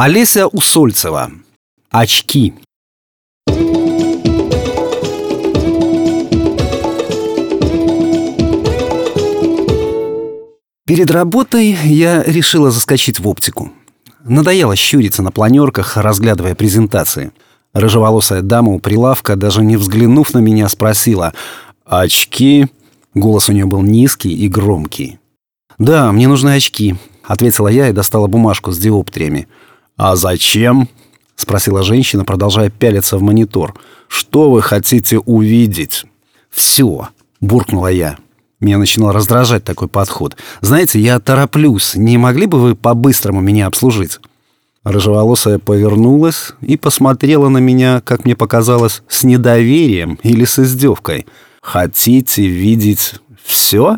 Олеся Усольцева. Очки. Перед работой я решила заскочить в оптику. Надоело щуриться на планерках, разглядывая презентации. Рыжеволосая дама у прилавка, даже не взглянув на меня, спросила «Очки?» Голос у нее был низкий и громкий. «Да, мне нужны очки», — ответила я и достала бумажку с диоптриями. «А зачем?» — спросила женщина, продолжая пялиться в монитор. «Что вы хотите увидеть?» «Все», — буркнула я. Меня начинал раздражать такой подход. «Знаете, я тороплюсь. Не могли бы вы по-быстрому меня обслужить?» Рыжеволосая повернулась и посмотрела на меня, как мне показалось, с недоверием или с издевкой. «Хотите видеть все?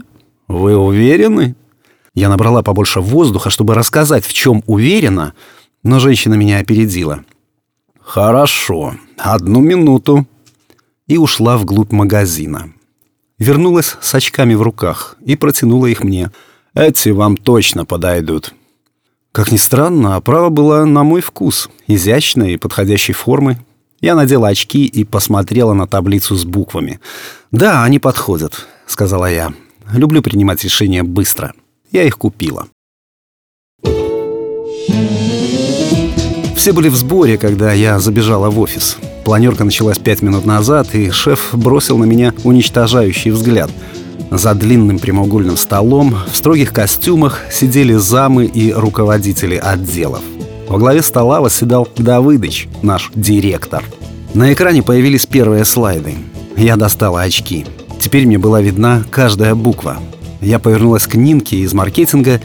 Вы уверены?» Я набрала побольше воздуха, чтобы рассказать, в чем уверена, но женщина меня опередила. «Хорошо, одну минуту». И ушла вглубь магазина вернулась с очками в руках и протянула их мне. «Эти вам точно подойдут». Как ни странно, оправа была на мой вкус, изящной и подходящей формы. Я надела очки и посмотрела на таблицу с буквами. «Да, они подходят», — сказала я. «Люблю принимать решения быстро. Я их купила». Все были в сборе, когда я забежала в офис. Планерка началась пять минут назад, и шеф бросил на меня уничтожающий взгляд. За длинным прямоугольным столом в строгих костюмах сидели замы и руководители отделов. Во главе стола восседал Давыдыч, наш директор. На экране появились первые слайды. Я достала очки. Теперь мне была видна каждая буква. Я повернулась к Нинке из маркетинга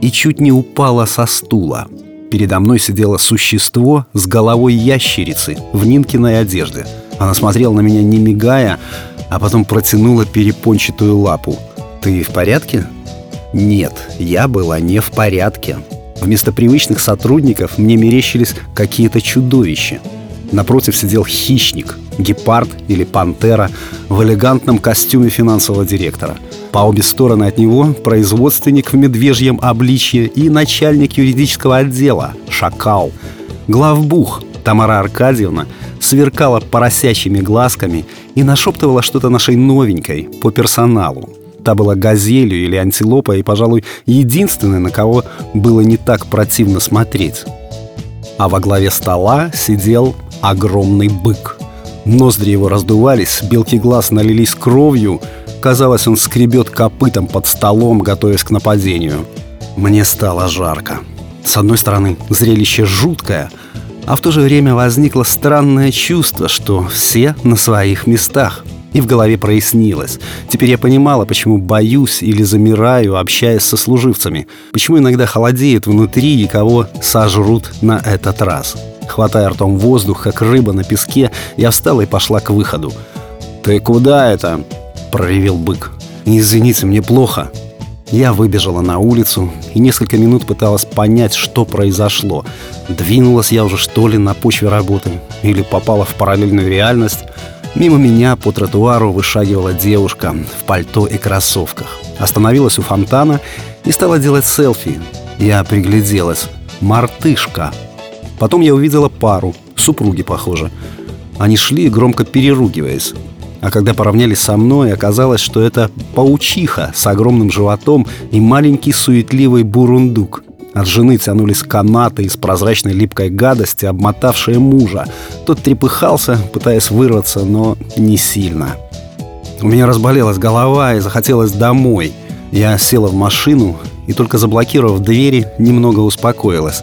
и чуть не упала со стула. Передо мной сидело существо с головой ящерицы в Нинкиной одежде. Она смотрела на меня не мигая, а потом протянула перепончатую лапу. «Ты в порядке?» Нет, я была не в порядке. Вместо привычных сотрудников мне мерещились какие-то чудовища. Напротив сидел хищник, гепард или пантера в элегантном костюме финансового директора. По обе стороны от него производственник в медвежьем обличье и начальник юридического отдела – шакал. Главбух Тамара Аркадьевна сверкала поросячьими глазками и нашептывала что-то нашей новенькой по персоналу. Та была газелью или антилопой и, пожалуй, единственной, на кого было не так противно смотреть. А во главе стола сидел огромный бык. Ноздри его раздувались, белки глаз налились кровью. Казалось, он скребет копытом под столом, готовясь к нападению. Мне стало жарко. С одной стороны, зрелище жуткое, а в то же время возникло странное чувство, что все на своих местах – и в голове прояснилось. Теперь я понимала, почему боюсь или замираю, общаясь со служивцами. Почему иногда холодеет внутри и кого сожрут на этот раз. Хватая ртом воздух, как рыба на песке, я встала и пошла к выходу. «Ты куда это?» – проревел бык. «Извините, мне плохо». Я выбежала на улицу и несколько минут пыталась понять, что произошло. Двинулась я уже что ли на почве работы или попала в параллельную реальность – Мимо меня по тротуару вышагивала девушка в пальто и кроссовках. Остановилась у фонтана и стала делать селфи. Я пригляделась. Мартышка. Потом я увидела пару. Супруги, похоже. Они шли, громко переругиваясь. А когда поравнялись со мной, оказалось, что это паучиха с огромным животом и маленький суетливый бурундук. От жены тянулись канаты из прозрачной липкой гадости, обмотавшие мужа. Тот трепыхался, пытаясь вырваться, но не сильно. У меня разболелась голова и захотелось домой. Я села в машину и только заблокировав двери, немного успокоилась.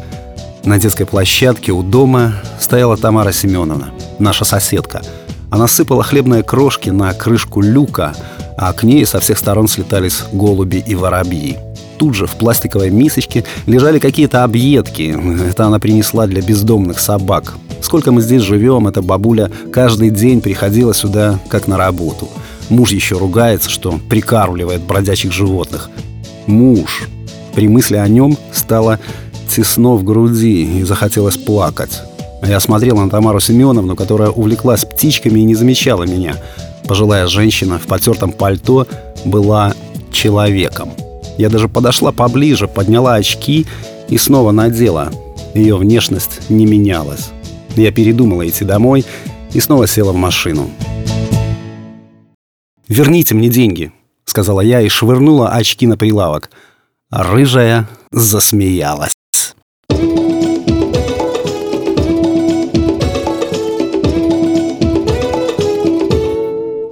На детской площадке у дома стояла Тамара Семеновна, наша соседка. Она сыпала хлебные крошки на крышку люка, а к ней со всех сторон слетались голуби и воробьи тут же в пластиковой мисочке лежали какие-то объедки. Это она принесла для бездомных собак. Сколько мы здесь живем, эта бабуля каждый день приходила сюда как на работу. Муж еще ругается, что прикармливает бродячих животных. Муж. При мысли о нем стало тесно в груди и захотелось плакать. Я смотрел на Тамару Семеновну, которая увлеклась птичками и не замечала меня. Пожилая женщина в потертом пальто была человеком. Я даже подошла поближе, подняла очки и снова надела. Ее внешность не менялась. Я передумала идти домой и снова села в машину. «Верните мне деньги», — сказала я и швырнула очки на прилавок. А рыжая засмеялась.